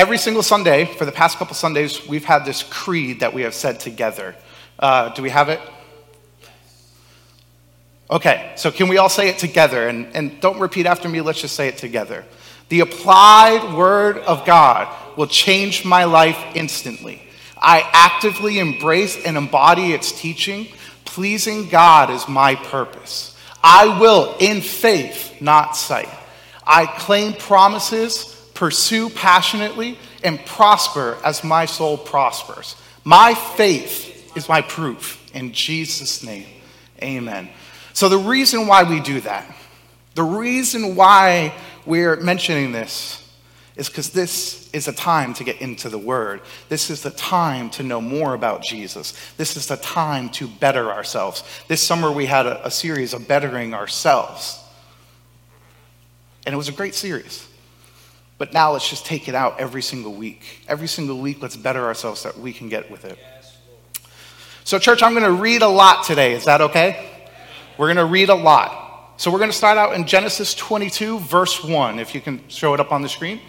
every single Sunday, for the past couple Sundays, we've had this creed that we have said together. Uh, do we have it? Okay, so can we all say it together? And, and don't repeat after me, let's just say it together. The applied word of God will change my life instantly. I actively embrace and embody its teaching. Pleasing God is my purpose. I will, in faith, not sight. I claim promises, pursue passionately, and prosper as my soul prospers. My faith is my proof. In Jesus' name, amen. So, the reason why we do that, the reason why we're mentioning this, is because this is a time to get into the Word. This is the time to know more about Jesus. This is the time to better ourselves. This summer we had a, a series of bettering ourselves. And it was a great series. But now let's just take it out every single week. Every single week, let's better ourselves so that we can get with it. So, church, I'm going to read a lot today. Is that okay? We're going to read a lot. So, we're going to start out in Genesis 22, verse 1, if you can show it up on the screen.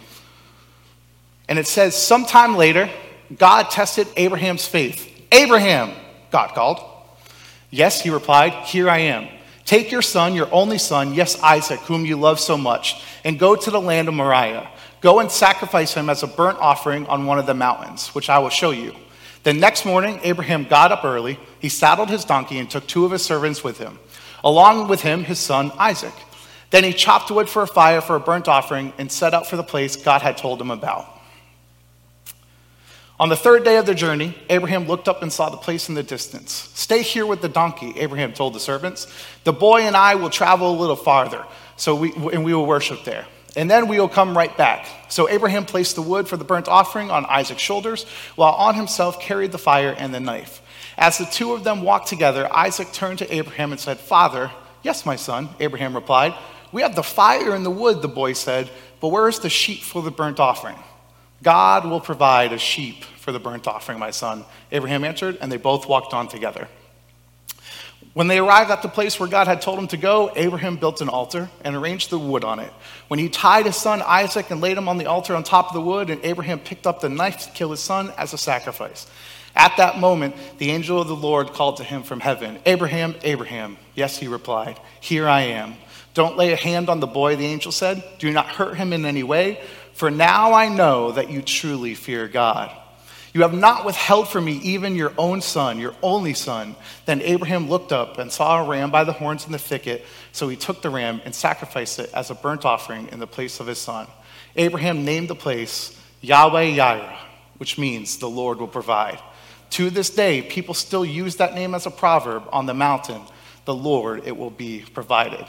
And it says, Sometime later, God tested Abraham's faith. Abraham, God called. Yes, he replied, Here I am. Take your son, your only son, yes, Isaac, whom you love so much, and go to the land of Moriah. Go and sacrifice him as a burnt offering on one of the mountains, which I will show you. The next morning, Abraham got up early. He saddled his donkey and took two of his servants with him, along with him his son Isaac. Then he chopped wood for a fire for a burnt offering and set out for the place God had told him about. On the third day of their journey, Abraham looked up and saw the place in the distance. Stay here with the donkey, Abraham told the servants. The boy and I will travel a little farther, so we, and we will worship there. And then we will come right back. So Abraham placed the wood for the burnt offering on Isaac's shoulders, while on himself carried the fire and the knife. As the two of them walked together, Isaac turned to Abraham and said, Father, yes, my son, Abraham replied. We have the fire and the wood, the boy said, but where is the sheep for the burnt offering? God will provide a sheep for the burnt offering, my son. Abraham answered, and they both walked on together. When they arrived at the place where God had told him to go, Abraham built an altar and arranged the wood on it. When he tied his son Isaac and laid him on the altar on top of the wood, and Abraham picked up the knife to kill his son as a sacrifice. At that moment, the angel of the Lord called to him from heaven, Abraham, Abraham. Yes, he replied, Here I am. Don't lay a hand on the boy, the angel said. Do not hurt him in any way, for now I know that you truly fear God. You have not withheld from me even your own son, your only son. Then Abraham looked up and saw a ram by the horns in the thicket. So he took the ram and sacrificed it as a burnt offering in the place of his son. Abraham named the place Yahweh Yireh, which means the Lord will provide. To this day, people still use that name as a proverb on the mountain the Lord, it will be provided.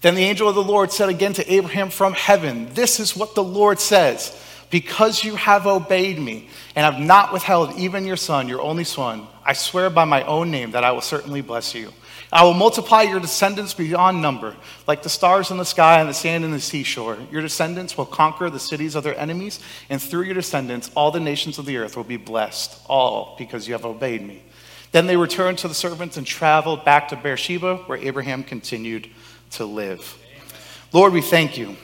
Then the angel of the Lord said again to Abraham from heaven, This is what the Lord says. Because you have obeyed me and have not withheld even your son, your only son, I swear by my own name that I will certainly bless you. I will multiply your descendants beyond number, like the stars in the sky and the sand in the seashore. Your descendants will conquer the cities of their enemies, and through your descendants, all the nations of the earth will be blessed, all because you have obeyed me. Then they returned to the servants and traveled back to Beersheba, where Abraham continued to live. Lord, we thank you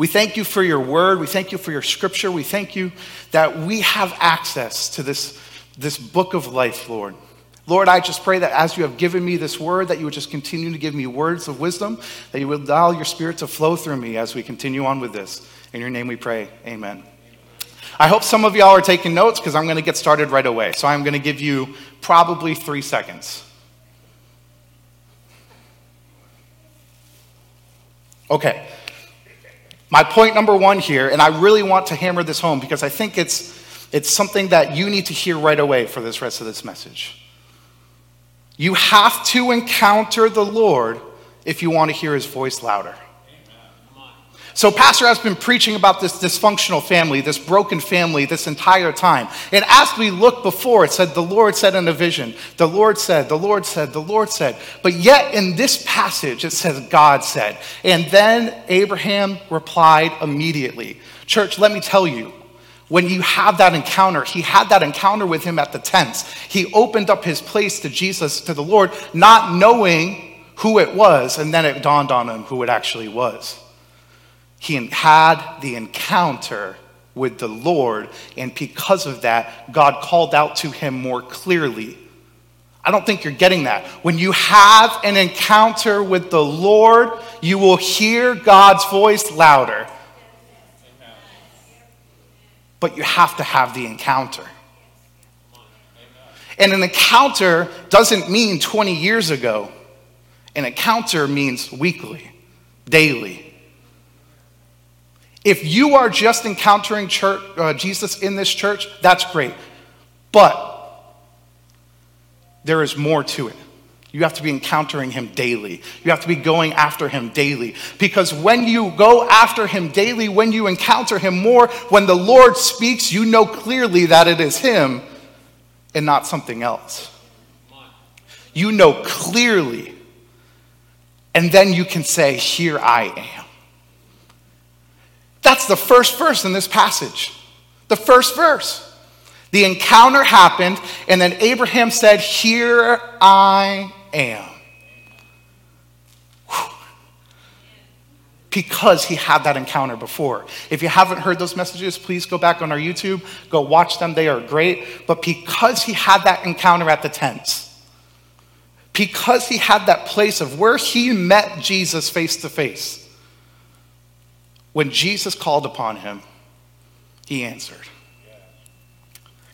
we thank you for your word. We thank you for your scripture. We thank you that we have access to this, this book of life, Lord. Lord, I just pray that as you have given me this word, that you would just continue to give me words of wisdom, that you would allow your spirit to flow through me as we continue on with this. In your name we pray. Amen. I hope some of y'all are taking notes because I'm going to get started right away. So I'm going to give you probably three seconds. Okay. My point number one here, and I really want to hammer this home because I think it's, it's something that you need to hear right away for this rest of this message. You have to encounter the Lord if you want to hear his voice louder. So, Pastor has been preaching about this dysfunctional family, this broken family, this entire time. And as we look before, it said, The Lord said in a vision, the Lord said, the Lord said, the Lord said. But yet in this passage, it says, God said. And then Abraham replied immediately. Church, let me tell you, when you have that encounter, he had that encounter with him at the tents. He opened up his place to Jesus, to the Lord, not knowing who it was, and then it dawned on him who it actually was. He had the encounter with the Lord, and because of that, God called out to him more clearly. I don't think you're getting that. When you have an encounter with the Lord, you will hear God's voice louder. But you have to have the encounter. And an encounter doesn't mean 20 years ago. An encounter means weekly, daily. If you are just encountering church, uh, Jesus in this church, that's great. But there is more to it. You have to be encountering him daily. You have to be going after him daily. Because when you go after him daily, when you encounter him more, when the Lord speaks, you know clearly that it is him and not something else. You know clearly. And then you can say, Here I am. That's the first verse in this passage. The first verse. The encounter happened, and then Abraham said, Here I am. Because he had that encounter before. If you haven't heard those messages, please go back on our YouTube, go watch them. They are great. But because he had that encounter at the tents, because he had that place of where he met Jesus face to face, when Jesus called upon him, he answered.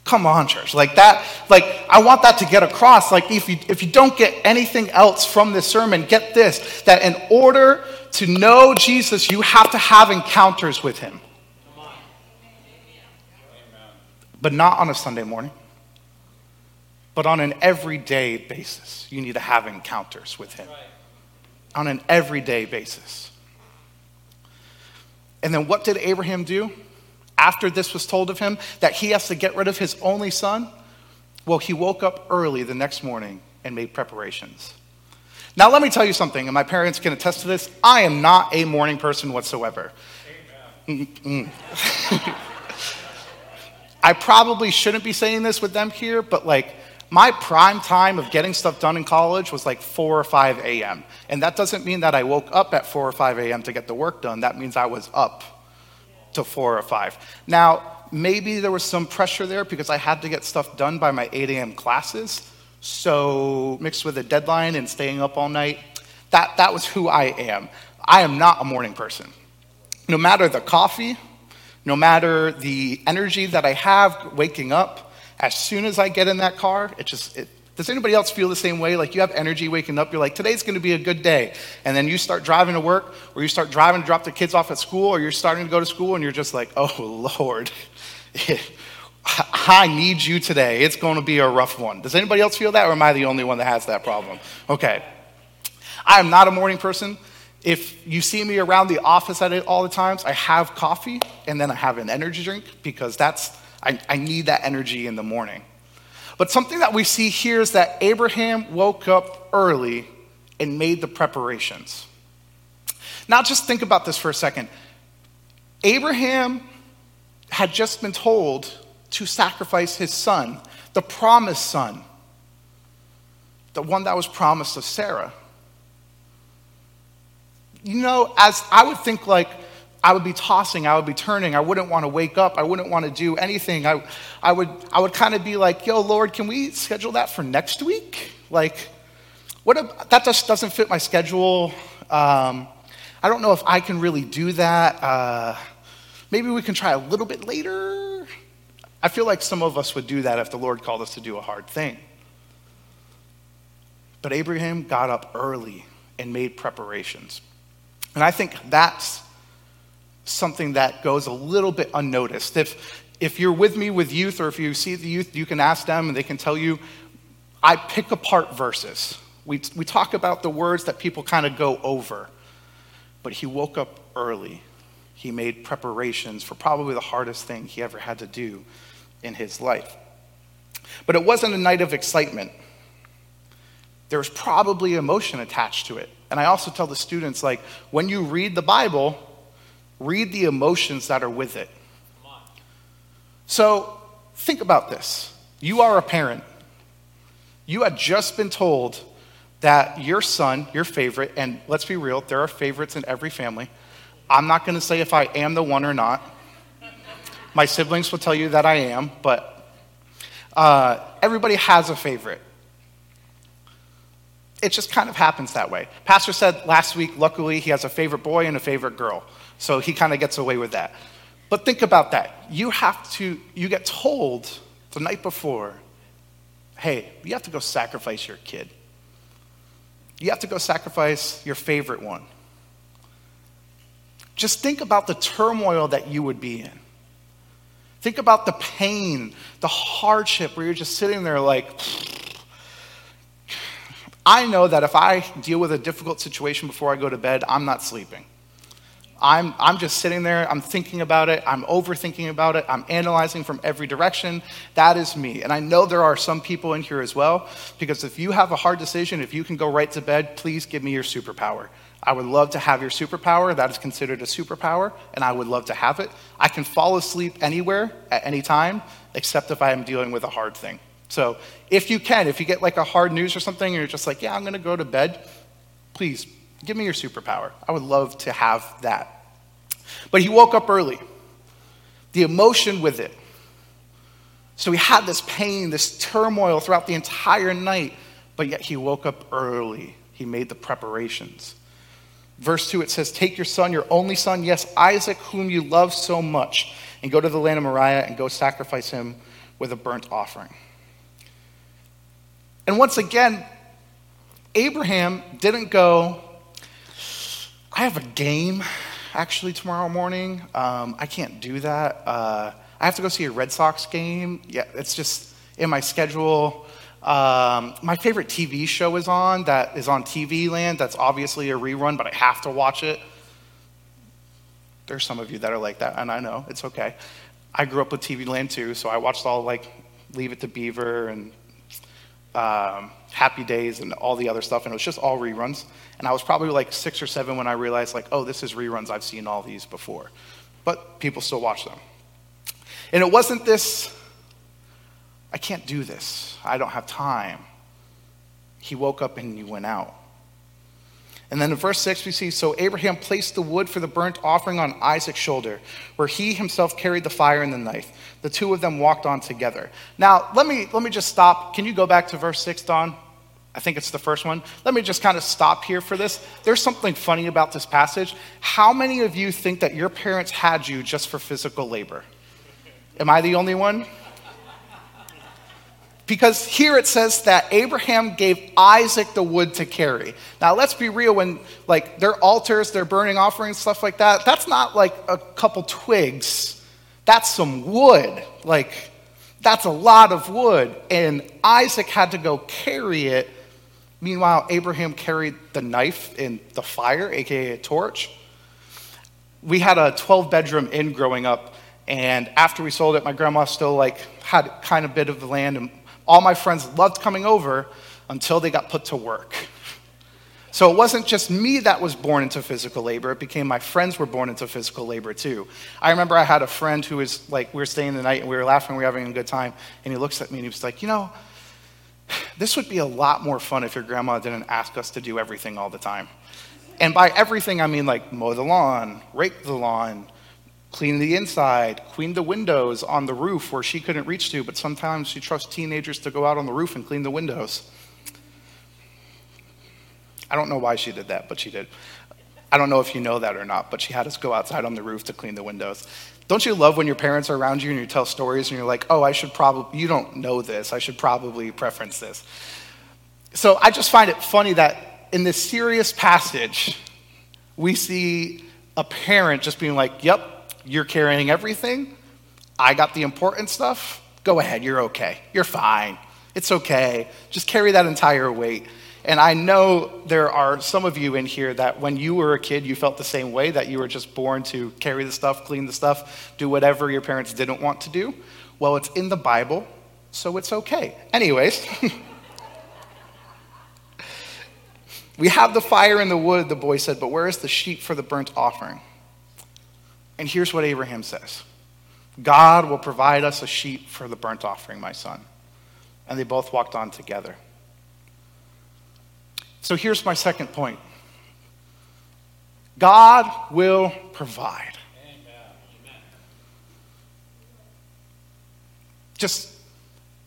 Come on, church. Like that, like I want that to get across. Like if you if you don't get anything else from this sermon, get this that in order to know Jesus, you have to have encounters with him. But not on a Sunday morning. But on an everyday basis. You need to have encounters with him. On an everyday basis. And then what did Abraham do? after this was told of him that he has to get rid of his only son? Well, he woke up early the next morning and made preparations. Now, let me tell you something, and my parents can attest to this. I am not a morning person whatsoever. I probably shouldn't be saying this with them here, but like my prime time of getting stuff done in college was like 4 or 5 a.m. And that doesn't mean that I woke up at 4 or 5 a.m. to get the work done. That means I was up to four or five. Now, maybe there was some pressure there because I had to get stuff done by my 8 a.m. classes. So, mixed with a deadline and staying up all night, that, that was who I am. I am not a morning person. No matter the coffee, no matter the energy that I have waking up, as soon as I get in that car, it just, it, does anybody else feel the same way? Like you have energy waking up, you're like, today's gonna be a good day. And then you start driving to work, or you start driving to drop the kids off at school, or you're starting to go to school, and you're just like, oh, Lord, I need you today. It's gonna be a rough one. Does anybody else feel that, or am I the only one that has that problem? Okay. I am not a morning person. If you see me around the office at it all the times, I have coffee and then I have an energy drink because that's, I, I need that energy in the morning. But something that we see here is that Abraham woke up early and made the preparations. Now, just think about this for a second. Abraham had just been told to sacrifice his son, the promised son, the one that was promised of Sarah. You know, as I would think, like, I would be tossing, I would be turning, I wouldn't want to wake up, I wouldn't want to do anything. I, I would, I would kind of be like, yo, Lord, can we schedule that for next week? Like, what that just doesn't fit my schedule. Um, I don't know if I can really do that. Uh, maybe we can try a little bit later. I feel like some of us would do that if the Lord called us to do a hard thing. But Abraham got up early and made preparations. And I think that's something that goes a little bit unnoticed. If, if you're with me with youth, or if you see the youth, you can ask them and they can tell you, I pick apart verses. We, we talk about the words that people kind of go over. But he woke up early. He made preparations for probably the hardest thing he ever had to do in his life. But it wasn't a night of excitement. There was probably emotion attached to it. And I also tell the students, like, when you read the Bible, Read the emotions that are with it. So think about this. You are a parent. You had just been told that your son, your favorite, and let's be real, there are favorites in every family, I'm not going to say if I am the one or not. My siblings will tell you that I am, but uh, everybody has a favorite. It just kind of happens that way. Pastor said last week, luckily, he has a favorite boy and a favorite girl. So he kind of gets away with that. But think about that. You have to, you get told the night before, hey, you have to go sacrifice your kid. You have to go sacrifice your favorite one. Just think about the turmoil that you would be in. Think about the pain, the hardship where you're just sitting there like, I know that if I deal with a difficult situation before I go to bed, I'm not sleeping. I'm, I'm just sitting there, I'm thinking about it, I'm overthinking about it, I'm analyzing from every direction. That is me. And I know there are some people in here as well, because if you have a hard decision, if you can go right to bed, please give me your superpower. I would love to have your superpower. That is considered a superpower, and I would love to have it. I can fall asleep anywhere at any time, except if I am dealing with a hard thing. So if you can, if you get like a hard news or something, and you're just like, yeah, I'm to go to bed, please Give me your superpower. I would love to have that. But he woke up early, the emotion with it. So he had this pain, this turmoil throughout the entire night, but yet he woke up early. He made the preparations. Verse 2, it says, Take your son, your only son, yes, Isaac, whom you love so much, and go to the land of Moriah and go sacrifice him with a burnt offering. And once again, Abraham didn't go I have a game actually tomorrow morning. Um, I can't do that. Uh, I have to go see a Red Sox game. Yeah, it's just in my schedule. Um, my favorite TV show is on that is on TV Land. That's obviously a rerun, but I have to watch it. There's some of you that are like that, and I know it's okay. I grew up with TV Land too, so I watched all like Leave It to Beaver and um, Happy Days and all the other stuff, and it was just all reruns. And I was probably like six or seven when I realized, like, oh, this is reruns. I've seen all these before. But people still watch them. And it wasn't this, I can't do this. I don't have time. He woke up and he went out. And then in verse 6, we see So Abraham placed the wood for the burnt offering on Isaac's shoulder, where he himself carried the fire and the knife. The two of them walked on together. Now, let me, let me just stop. Can you go back to verse 6, Don? I think it's the first one. Let me just kind of stop here for this. There's something funny about this passage. How many of you think that your parents had you just for physical labor? Am I the only one? Because here it says that Abraham gave Isaac the wood to carry. Now, let's be real, when like their altars, their burning offerings, stuff like that, that's not like a couple twigs. That's some wood. Like, that's a lot of wood. And Isaac had to go carry it Meanwhile, Abraham carried the knife in the fire, aka a torch. We had a 12 bedroom inn growing up, and after we sold it, my grandma still like had kind of bit of the land, and all my friends loved coming over until they got put to work. So it wasn't just me that was born into physical labor, it became my friends were born into physical labor too. I remember I had a friend who was like, we were staying the night and we were laughing, we were having a good time, and he looks at me and he was like, you know, this would be a lot more fun if your grandma didn't ask us to do everything all the time. And by everything, I mean like mow the lawn, rake the lawn, clean the inside, clean the windows on the roof where she couldn't reach to, but sometimes she trusts teenagers to go out on the roof and clean the windows. I don't know why she did that, but she did. I don't know if you know that or not, but she had us go outside on the roof to clean the windows. Don't you love when your parents are around you and you tell stories and you're like, oh, I should probably, you don't know this, I should probably preference this. So I just find it funny that in this serious passage, we see a parent just being like, yep, you're carrying everything. I got the important stuff. Go ahead, you're okay. You're fine. It's okay. Just carry that entire weight. And I know there are some of you in here that when you were a kid, you felt the same way, that you were just born to carry the stuff, clean the stuff, do whatever your parents didn't want to do. Well, it's in the Bible, so it's okay. Anyways, we have the fire and the wood, the boy said, but where is the sheep for the burnt offering? And here's what Abraham says God will provide us a sheep for the burnt offering, my son. And they both walked on together. So here's my second point God will provide. Just,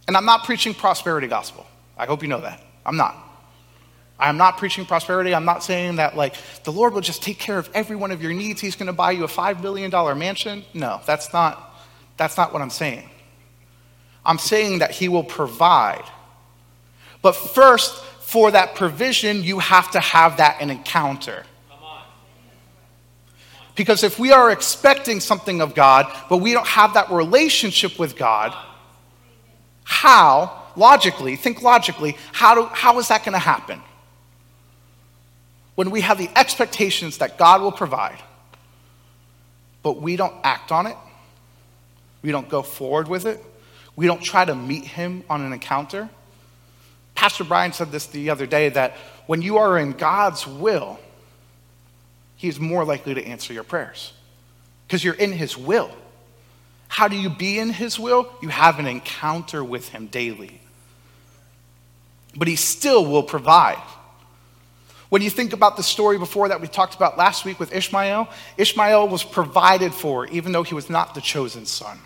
and I'm not preaching prosperity gospel. I hope you know that. I'm not. I'm not preaching prosperity. I'm not saying that, like, the Lord will just take care of every one of your needs. He's going to buy you a $5 million mansion. No, that's not, that's not what I'm saying. I'm saying that He will provide. But first, for that provision, you have to have that an encounter. Because if we are expecting something of God, but we don't have that relationship with God, how, logically, think logically, how, do, how is that going to happen? When we have the expectations that God will provide, but we don't act on it, we don't go forward with it, we don't try to meet Him on an encounter. Pastor Brian said this the other day that when you are in God's will, He is more likely to answer your prayers because you're in His will. How do you be in His will? You have an encounter with Him daily. But He still will provide. When you think about the story before that we talked about last week with Ishmael, Ishmael was provided for even though he was not the chosen son.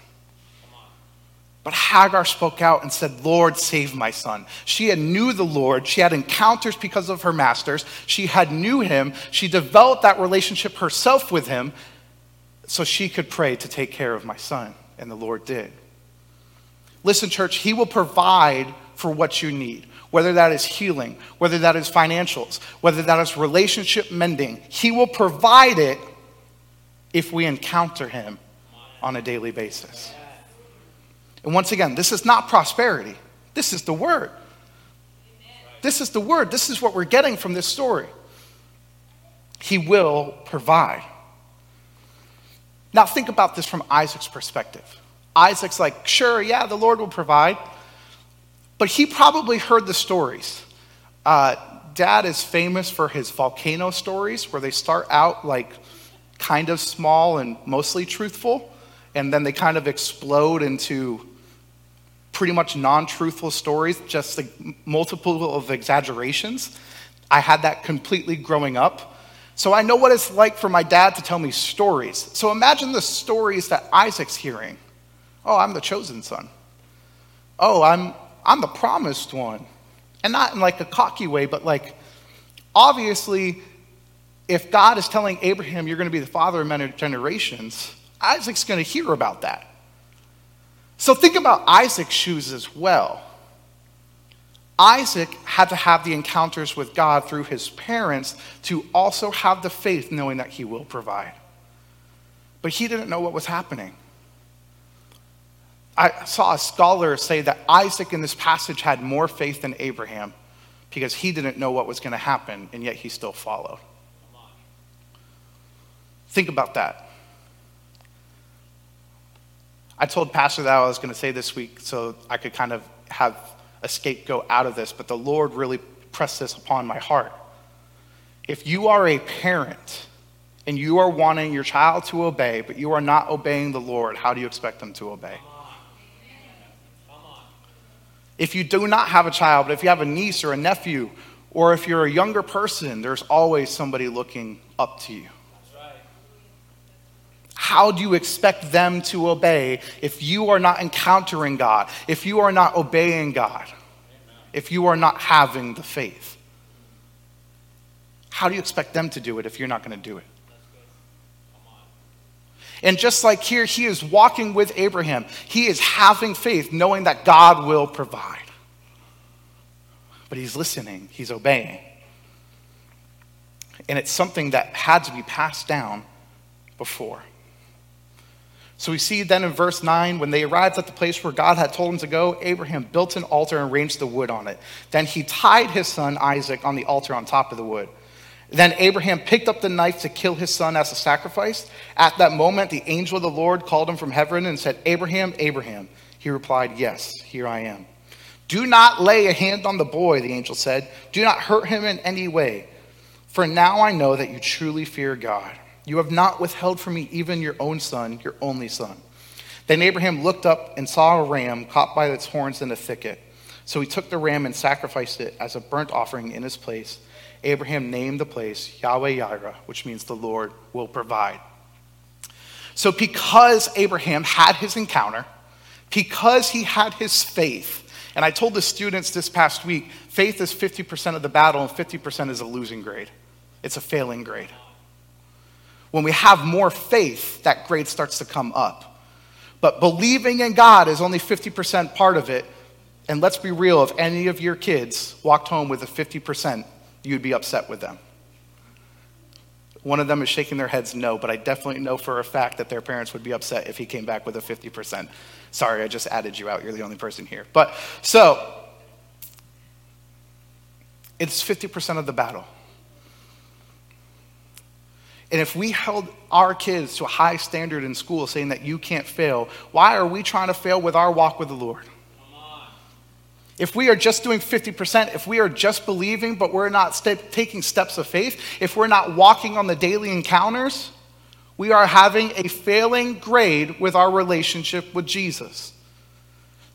But Hagar spoke out and said, Lord, save my son. She had knew the Lord. She had encounters because of her masters. She had knew him. She developed that relationship herself with him so she could pray to take care of my son, and the Lord did. Listen, church, He will provide for what you need, whether that is healing, whether that is financials, whether that is relationship mending. He will provide it if we encounter Him on a daily basis. And once again, this is not prosperity, this is the Word. This is the Word. This is what we're getting from this story. He will provide. Now, think about this from Isaac's perspective. Isaac's like, sure, yeah, the Lord will provide. But he probably heard the stories. Uh, Dad is famous for his volcano stories, where they start out like kind of small and mostly truthful, and then they kind of explode into pretty much non truthful stories, just like multiple of exaggerations. I had that completely growing up. So I know what it's like for my dad to tell me stories. So imagine the stories that Isaac's hearing. Oh, I'm the chosen son. Oh, I'm, I'm the promised one. And not in like a cocky way, but like, obviously, if God is telling Abraham, you're going to be the father of many generations, Isaac's going to hear about that. So think about Isaac's shoes as well. Isaac had to have the encounters with God through his parents to also have the faith knowing that he will provide. But he didn't know what was happening. I saw a scholar say that Isaac in this passage had more faith than Abraham because he didn't know what was going to happen, and yet he still followed. Think about that. I told Pastor that I was going to say this week so I could kind of have a scapegoat out of this, but the Lord really pressed this upon my heart. If you are a parent and you are wanting your child to obey, but you are not obeying the Lord, how do you expect them to obey? If you do not have a child, but if you have a niece or a nephew, or if you're a younger person, there's always somebody looking up to you. How do you expect them to obey if you are not encountering God, if you are not obeying God, if you are not having the faith? How do you expect them to do it if you're not going to do it? And just like here, he is walking with Abraham. He is having faith, knowing that God will provide. But he's listening, he's obeying. And it's something that had to be passed down before. So we see then in verse 9, when they arrived at the place where God had told him to go, Abraham built an altar and arranged the wood on it. Then he tied his son Isaac on the altar on top of the wood. Then Abraham picked up the knife to kill his son as a sacrifice. At that moment, the angel of the Lord called him from heaven and said, Abraham, Abraham. He replied, Yes, here I am. Do not lay a hand on the boy, the angel said. Do not hurt him in any way. For now I know that you truly fear God. You have not withheld from me even your own son, your only son. Then Abraham looked up and saw a ram caught by its horns in a thicket. So he took the ram and sacrificed it as a burnt offering in his place. Abraham named the place Yahweh Yireh, which means the Lord will provide. So, because Abraham had his encounter, because he had his faith, and I told the students this past week faith is 50% of the battle and 50% is a losing grade, it's a failing grade. When we have more faith, that grade starts to come up. But believing in God is only 50% part of it. And let's be real if any of your kids walked home with a 50%, you'd be upset with them. One of them is shaking their heads no, but I definitely know for a fact that their parents would be upset if he came back with a 50%. Sorry, I just added you out. You're the only person here. But so, it's 50% of the battle. And if we held our kids to a high standard in school saying that you can't fail, why are we trying to fail with our walk with the Lord? If we are just doing 50%, if we are just believing, but we're not st- taking steps of faith, if we're not walking on the daily encounters, we are having a failing grade with our relationship with Jesus.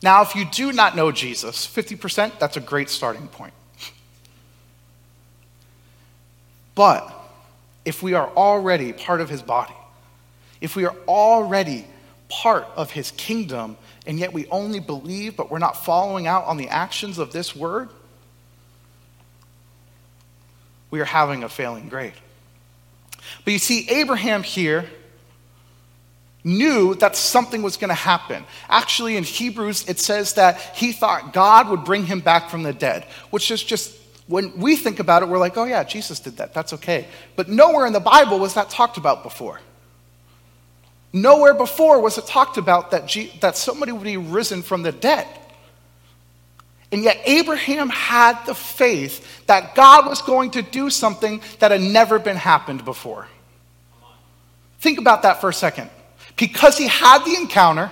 Now, if you do not know Jesus, 50%, that's a great starting point. But if we are already part of his body, if we are already part of his kingdom, and yet we only believe, but we're not following out on the actions of this word, we are having a failing grade. But you see, Abraham here knew that something was going to happen. Actually, in Hebrews, it says that he thought God would bring him back from the dead, which is just, when we think about it, we're like, oh yeah, Jesus did that. That's okay. But nowhere in the Bible was that talked about before. Nowhere before was it talked about that, G- that somebody would be risen from the dead. And yet, Abraham had the faith that God was going to do something that had never been happened before. Think about that for a second. Because he had the encounter,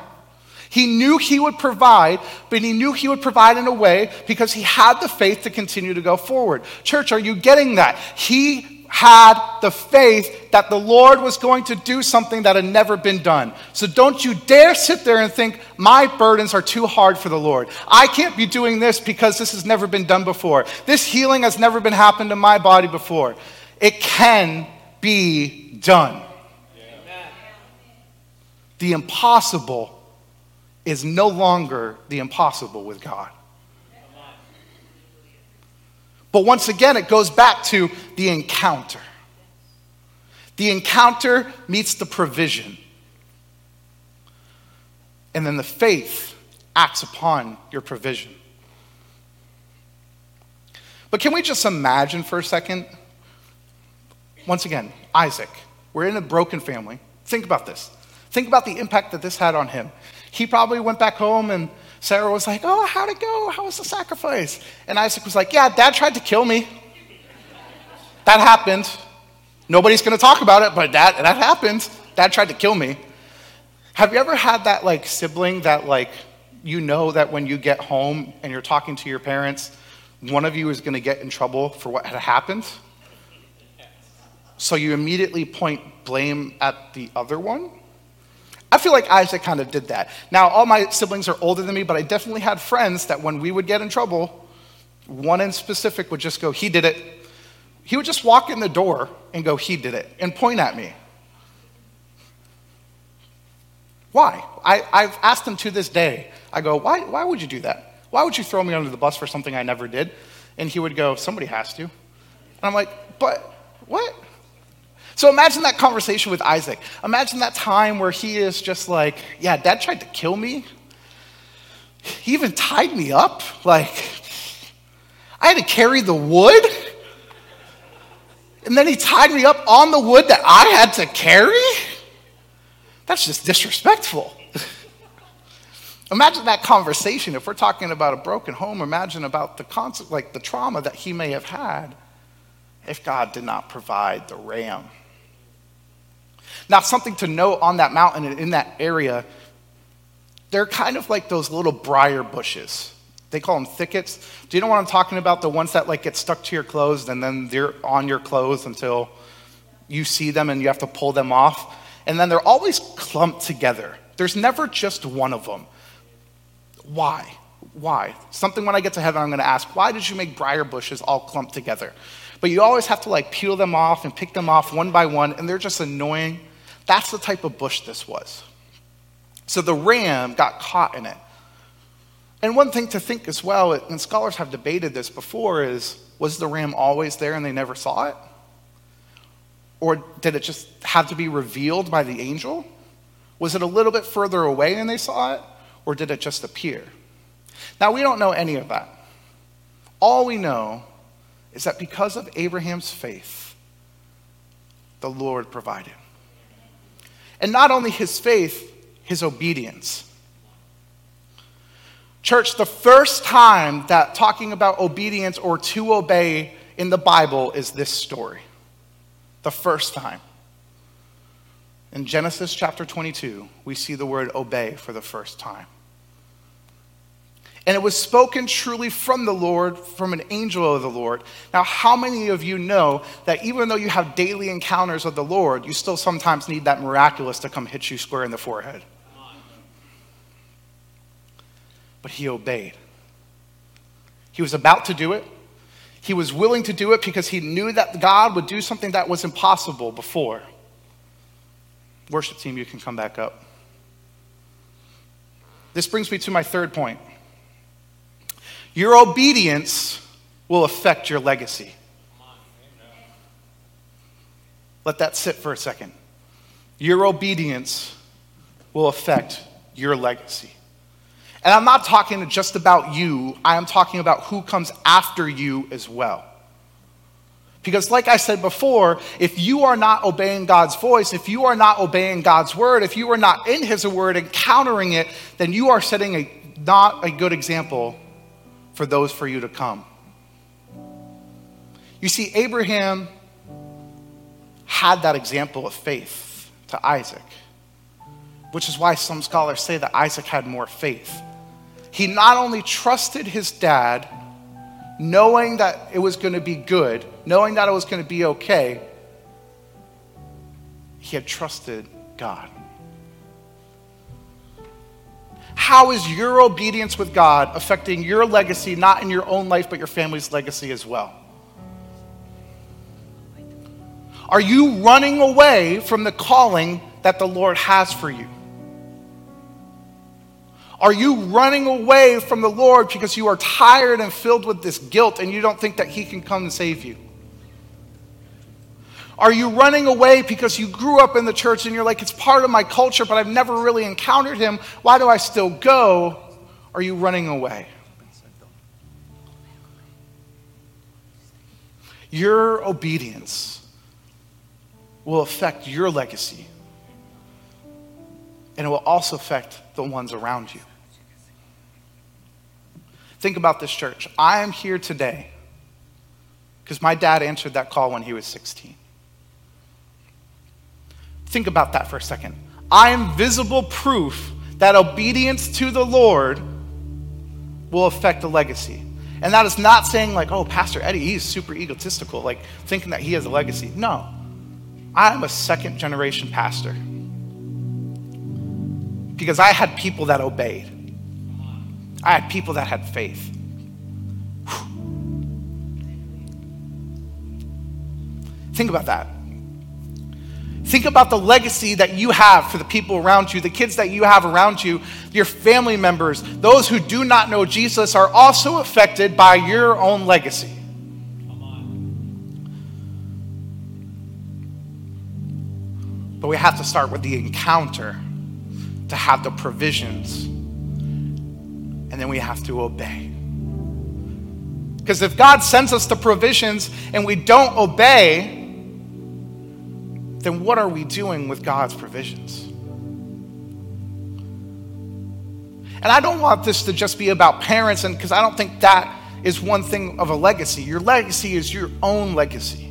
he knew he would provide, but he knew he would provide in a way because he had the faith to continue to go forward. Church, are you getting that? He had the faith that the Lord was going to do something that had never been done. So don't you dare sit there and think, my burdens are too hard for the Lord. I can't be doing this because this has never been done before. This healing has never been happened in my body before. It can be done. The impossible is no longer the impossible with God. But once again, it goes back to the encounter. The encounter meets the provision. And then the faith acts upon your provision. But can we just imagine for a second? Once again, Isaac. We're in a broken family. Think about this. Think about the impact that this had on him. He probably went back home and Sarah was like, Oh, how'd it go? How was the sacrifice? And Isaac was like, Yeah, dad tried to kill me. That happened. Nobody's going to talk about it, but that, that happened. Dad tried to kill me. Have you ever had that like sibling that like you know that when you get home and you're talking to your parents, one of you is going to get in trouble for what had happened? So you immediately point blame at the other one? I feel like Isaac kind of did that. Now, all my siblings are older than me, but I definitely had friends that when we would get in trouble, one in specific would just go, He did it. He would just walk in the door and go, He did it, and point at me. Why? I, have asked him to this day. I go, why, why would you do that? Why would you throw me under the bus for something I never did? And he would go, Somebody has to. And I'm like, But what? So imagine that conversation with Isaac. Imagine that time where he is just like, yeah, dad tried to kill me. He even tied me up. Like, I had to carry the wood. And then he tied me up on the wood that I had to carry. That's just disrespectful. imagine that conversation. If we're talking about a broken home, imagine about the concept, like the trauma that he may have had if God did not provide the ram now, something to note on that mountain and in that area, they're kind of like those little briar bushes. They call them thickets. Do you know what I'm talking about? The ones that like get stuck to your clothes and then they're on your clothes until you see them and you have to pull them off. And then they're always clumped together. There's never just one of them. Why? Why? Something when I get to heaven, I'm going to ask, why did you make briar bushes all clumped together? But you always have to like peel them off and pick them off one by one, and they're just annoying. That's the type of bush this was. So the ram got caught in it. And one thing to think as well, and scholars have debated this before, is was the ram always there and they never saw it? Or did it just have to be revealed by the angel? Was it a little bit further away and they saw it? Or did it just appear? Now, we don't know any of that. All we know is that because of Abraham's faith, the Lord provided. And not only his faith, his obedience. Church, the first time that talking about obedience or to obey in the Bible is this story. The first time. In Genesis chapter 22, we see the word obey for the first time. And it was spoken truly from the Lord, from an angel of the Lord. Now, how many of you know that even though you have daily encounters with the Lord, you still sometimes need that miraculous to come hit you square in the forehead? but he obeyed. He was about to do it. He was willing to do it because he knew that God would do something that was impossible before. Worship team, you can come back up. This brings me to my third point. Your obedience will affect your legacy. Let that sit for a second. Your obedience will affect your legacy. And I'm not talking just about you, I am talking about who comes after you as well. Because, like I said before, if you are not obeying God's voice, if you are not obeying God's word, if you are not in His word and countering it, then you are setting a, not a good example for those for you to come. You see, Abraham had that example of faith to Isaac, which is why some scholars say that Isaac had more faith he not only trusted his dad, knowing that it was going to be good, knowing that it was going to be okay, he had trusted God. How is your obedience with God affecting your legacy, not in your own life, but your family's legacy as well? Are you running away from the calling that the Lord has for you? Are you running away from the Lord because you are tired and filled with this guilt and you don't think that He can come and save you? Are you running away because you grew up in the church and you're like, it's part of my culture, but I've never really encountered Him? Why do I still go? Are you running away? Your obedience will affect your legacy, and it will also affect the ones around you. Think about this church. I am here today because my dad answered that call when he was 16. Think about that for a second. I am visible proof that obedience to the Lord will affect the legacy. And that is not saying, like, oh, Pastor Eddie, he's super egotistical, like thinking that he has a legacy. No. I am a second generation pastor because I had people that obeyed. I had people that had faith. Think about that. Think about the legacy that you have for the people around you, the kids that you have around you, your family members. Those who do not know Jesus are also affected by your own legacy. But we have to start with the encounter to have the provisions and then we have to obey. Because if God sends us the provisions and we don't obey, then what are we doing with God's provisions? And I don't want this to just be about parents, and because I don't think that is one thing of a legacy. Your legacy is your own legacy.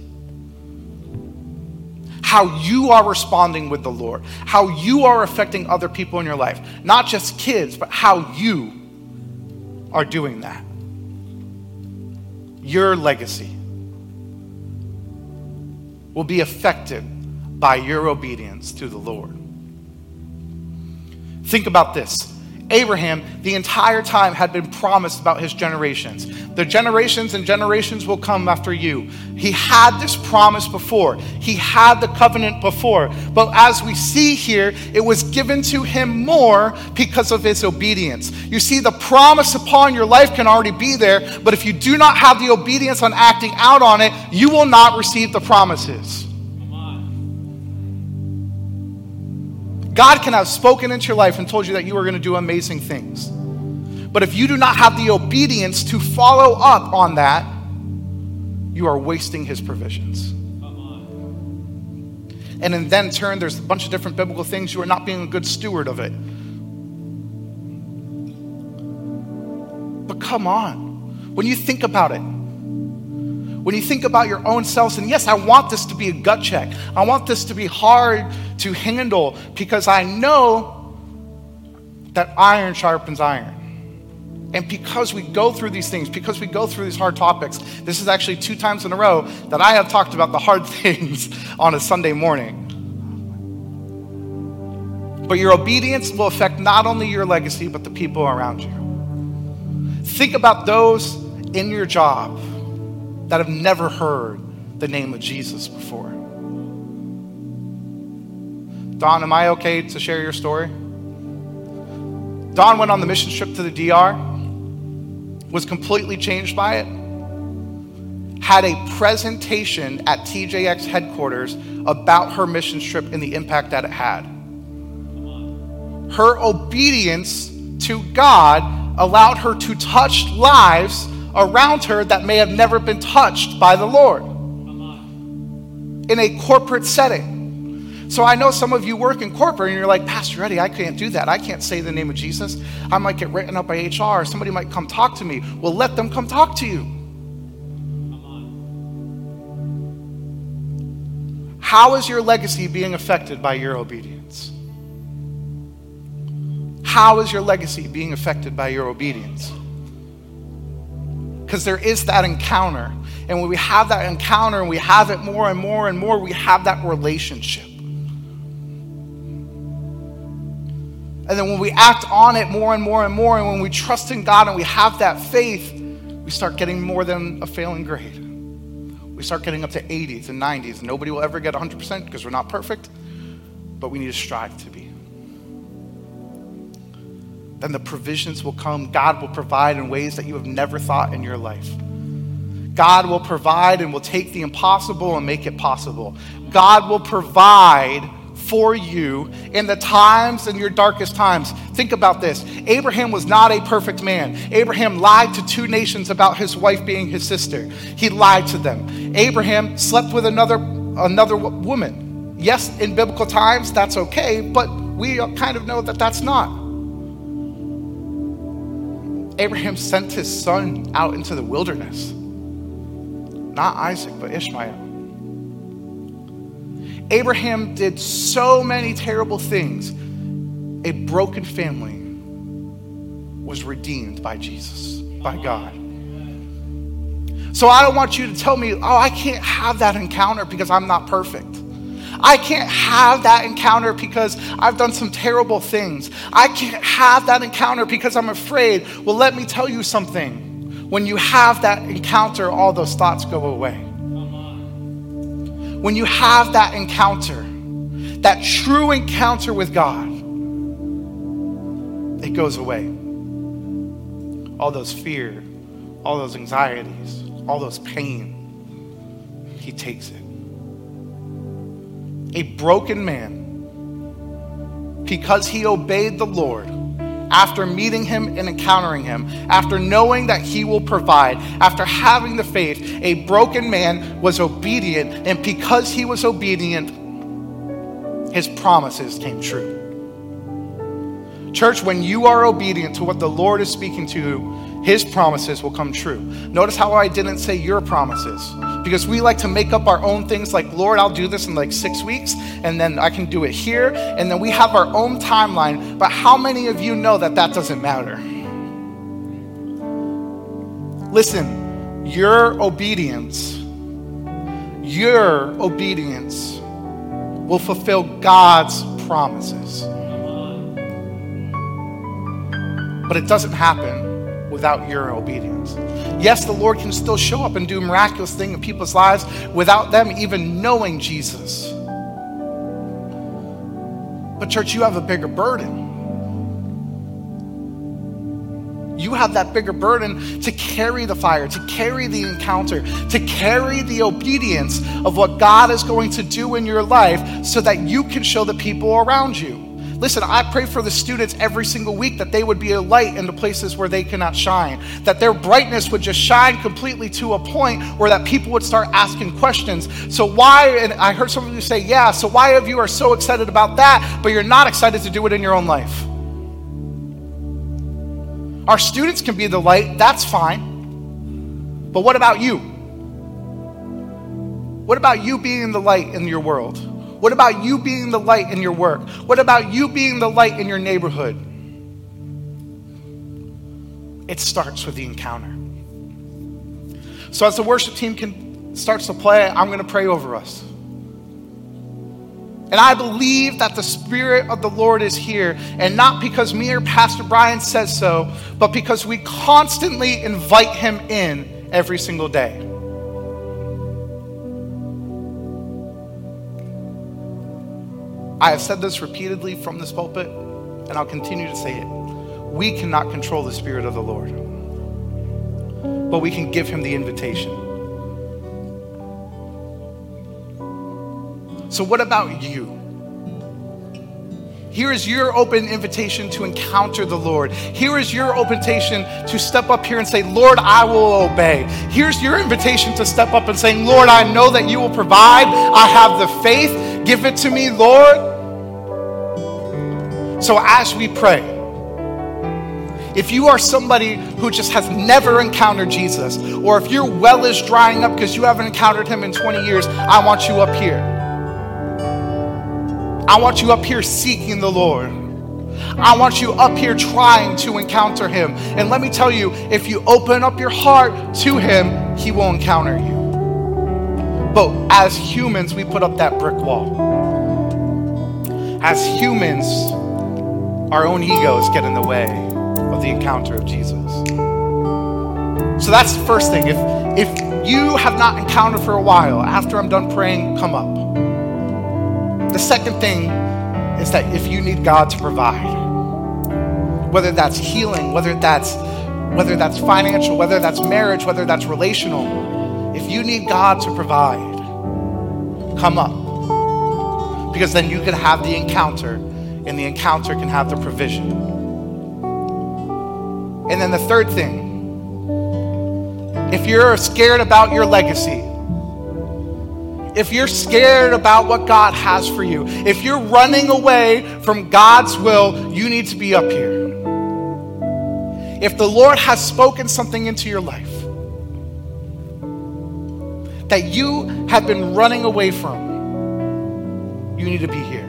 How you are responding with the Lord, how you are affecting other people in your life, not just kids, but how you are doing that. Your legacy will be affected by your obedience to the Lord. Think about this. Abraham, the entire time, had been promised about his generations. The generations and generations will come after you. He had this promise before, he had the covenant before. But as we see here, it was given to him more because of his obedience. You see, the promise upon your life can already be there, but if you do not have the obedience on acting out on it, you will not receive the promises. God can have spoken into your life and told you that you are going to do amazing things. But if you do not have the obedience to follow up on that, you are wasting his provisions. And in then turn, there's a bunch of different biblical things. You are not being a good steward of it. But come on, when you think about it, when you think about your own selves, and yes, I want this to be a gut check. I want this to be hard to handle because I know that iron sharpens iron. And because we go through these things, because we go through these hard topics, this is actually two times in a row that I have talked about the hard things on a Sunday morning. But your obedience will affect not only your legacy, but the people around you. Think about those in your job that have never heard the name of Jesus before. Dawn, am I okay to share your story? Dawn went on the mission trip to the DR, was completely changed by it, had a presentation at TJX headquarters about her mission trip and the impact that it had. Her obedience to God allowed her to touch lives around her that may have never been touched by the Lord in a corporate setting. So I know some of you work in corporate and you're like, Pastor Eddie, I can't do that. I can't say the name of Jesus. I might get written up by HR. Somebody might come talk to me. Well, let them come talk to you. How is your legacy being affected by your obedience? How is your legacy being affected by your obedience? Because there is that encounter. And when we have that encounter and we have it more and more and more, we have that relationship. And then when we act on it more and more and more, and when we trust in God and we have that faith, we start getting more than a failing grade. We start getting up to 80s and 90s. Nobody will ever get 100% because we're not perfect, but we need to strive to be then the provisions will come. God will provide in ways that you have never thought in your life. God will provide and will take the impossible and make it possible. God will provide for you in the times in your darkest times. Think about this. Abraham was not a perfect man. Abraham lied to two nations about his wife being his sister. He lied to them. Abraham slept with another another woman. Yes, in biblical times that's okay, but we kind of know that that's not. Abraham sent his son out into the wilderness. Not Isaac, but Ishmael. Abraham did so many terrible things. A broken family was redeemed by Jesus, by God. So I don't want you to tell me, oh, I can't have that encounter because I'm not perfect. I can't have that encounter because I've done some terrible things. I can't have that encounter because I'm afraid. Well, let me tell you something. When you have that encounter, all those thoughts go away. When you have that encounter, that true encounter with God, it goes away. All those fear, all those anxieties, all those pain, He takes it a broken man, because he obeyed the Lord, after meeting him and encountering him, after knowing that he will provide, after having the faith, a broken man was obedient, and because he was obedient, his promises came true. Church, when you are obedient to what the Lord is speaking to, his promises will come true. Notice how I didn't say your promises because we like to make up our own things like, Lord, I'll do this in like six weeks, and then I can do it here, and then we have our own timeline. But how many of you know that that doesn't matter? Listen, your obedience, your obedience will fulfill God's promises. But it doesn't happen without your obedience. Yes, the Lord can still show up and do miraculous things in people's lives without them even knowing Jesus. But, church, you have a bigger burden. You have that bigger burden to carry the fire, to carry the encounter, to carry the obedience of what God is going to do in your life so that you can show the people around you. Listen, I pray for the students every single week that they would be a light in the places where they cannot shine, that their brightness would just shine completely to a point where that people would start asking questions. So why and I heard some of you say, "Yeah, so why of you are so excited about that, but you're not excited to do it in your own life?" Our students can be the light, that's fine. But what about you? What about you being the light in your world? What about you being the light in your work? What about you being the light in your neighborhood? It starts with the encounter. So, as the worship team can, starts to play, I'm going to pray over us. And I believe that the Spirit of the Lord is here, and not because me or Pastor Brian says so, but because we constantly invite Him in every single day. I have said this repeatedly from this pulpit, and I'll continue to say it. We cannot control the Spirit of the Lord, but we can give Him the invitation. So, what about you? Here is your open invitation to encounter the Lord. Here is your invitation to step up here and say, Lord, I will obey. Here's your invitation to step up and say, Lord, I know that you will provide. I have the faith. Give it to me, Lord. So as we pray, if you are somebody who just has never encountered Jesus, or if your well is drying up because you haven't encountered him in 20 years, I want you up here. I want you up here seeking the Lord. I want you up here trying to encounter Him. And let me tell you, if you open up your heart to Him, He will encounter you. But as humans, we put up that brick wall. As humans, our own egos get in the way of the encounter of Jesus. So that's the first thing. If, if you have not encountered for a while, after I'm done praying, come up. The second thing is that if you need God to provide, whether that's healing, whether that's whether that's financial, whether that's marriage, whether that's relational, if you need God to provide, come up. Because then you can have the encounter, and the encounter can have the provision. And then the third thing, if you're scared about your legacy, if you're scared about what God has for you, if you're running away from God's will, you need to be up here. If the Lord has spoken something into your life that you have been running away from, you need to be here.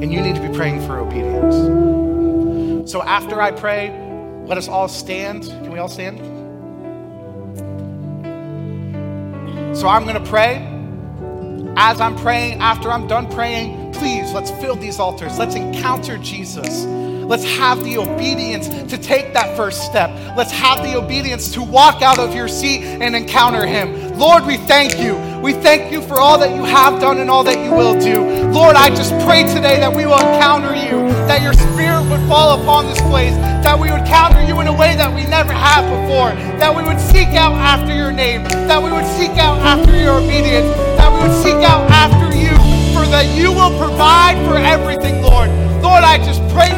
And you need to be praying for obedience. So after I pray, let us all stand. Can we all stand? So I'm going to pray. As I'm praying, after I'm done praying, please let's fill these altars. Let's encounter Jesus. Let's have the obedience to take that first step. Let's have the obedience to walk out of your seat and encounter Him. Lord, we thank you. We thank you for all that you have done and all that you will do. Lord, I just pray today that we will encounter you, that your spirit would fall upon this place, that we would counter you in a way that we never have before, that we would seek out after your name, that we would seek out after your obedience, that we would seek out after you, for that you will provide for everything, Lord. Lord, I just pray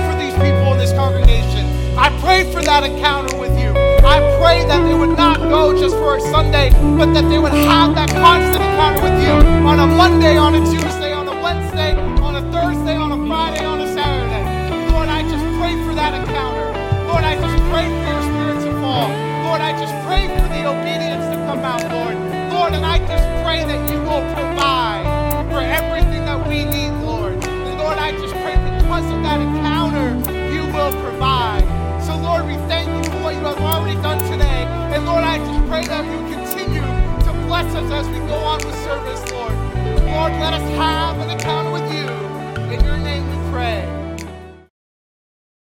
I pray for that encounter with you. I pray that they would not go just for a Sunday, but that they would have that constant encounter with you on a Monday, on a Tuesday, on a Wednesday, on a Thursday, on a Friday, on a Saturday. Lord, I just pray for that encounter. Lord, I just pray for your spirit to fall. Lord, I just pray for the obedience to come out, Lord. Lord, and I just pray that you will provide for everything that we need, Lord. And Lord, I just pray because of that encounter, you will provide. Lord, we thank you for what you have already done today. And Lord, I just pray that you continue to bless us as we go on with service, Lord. Lord, let us have an encounter with you. In your name we pray.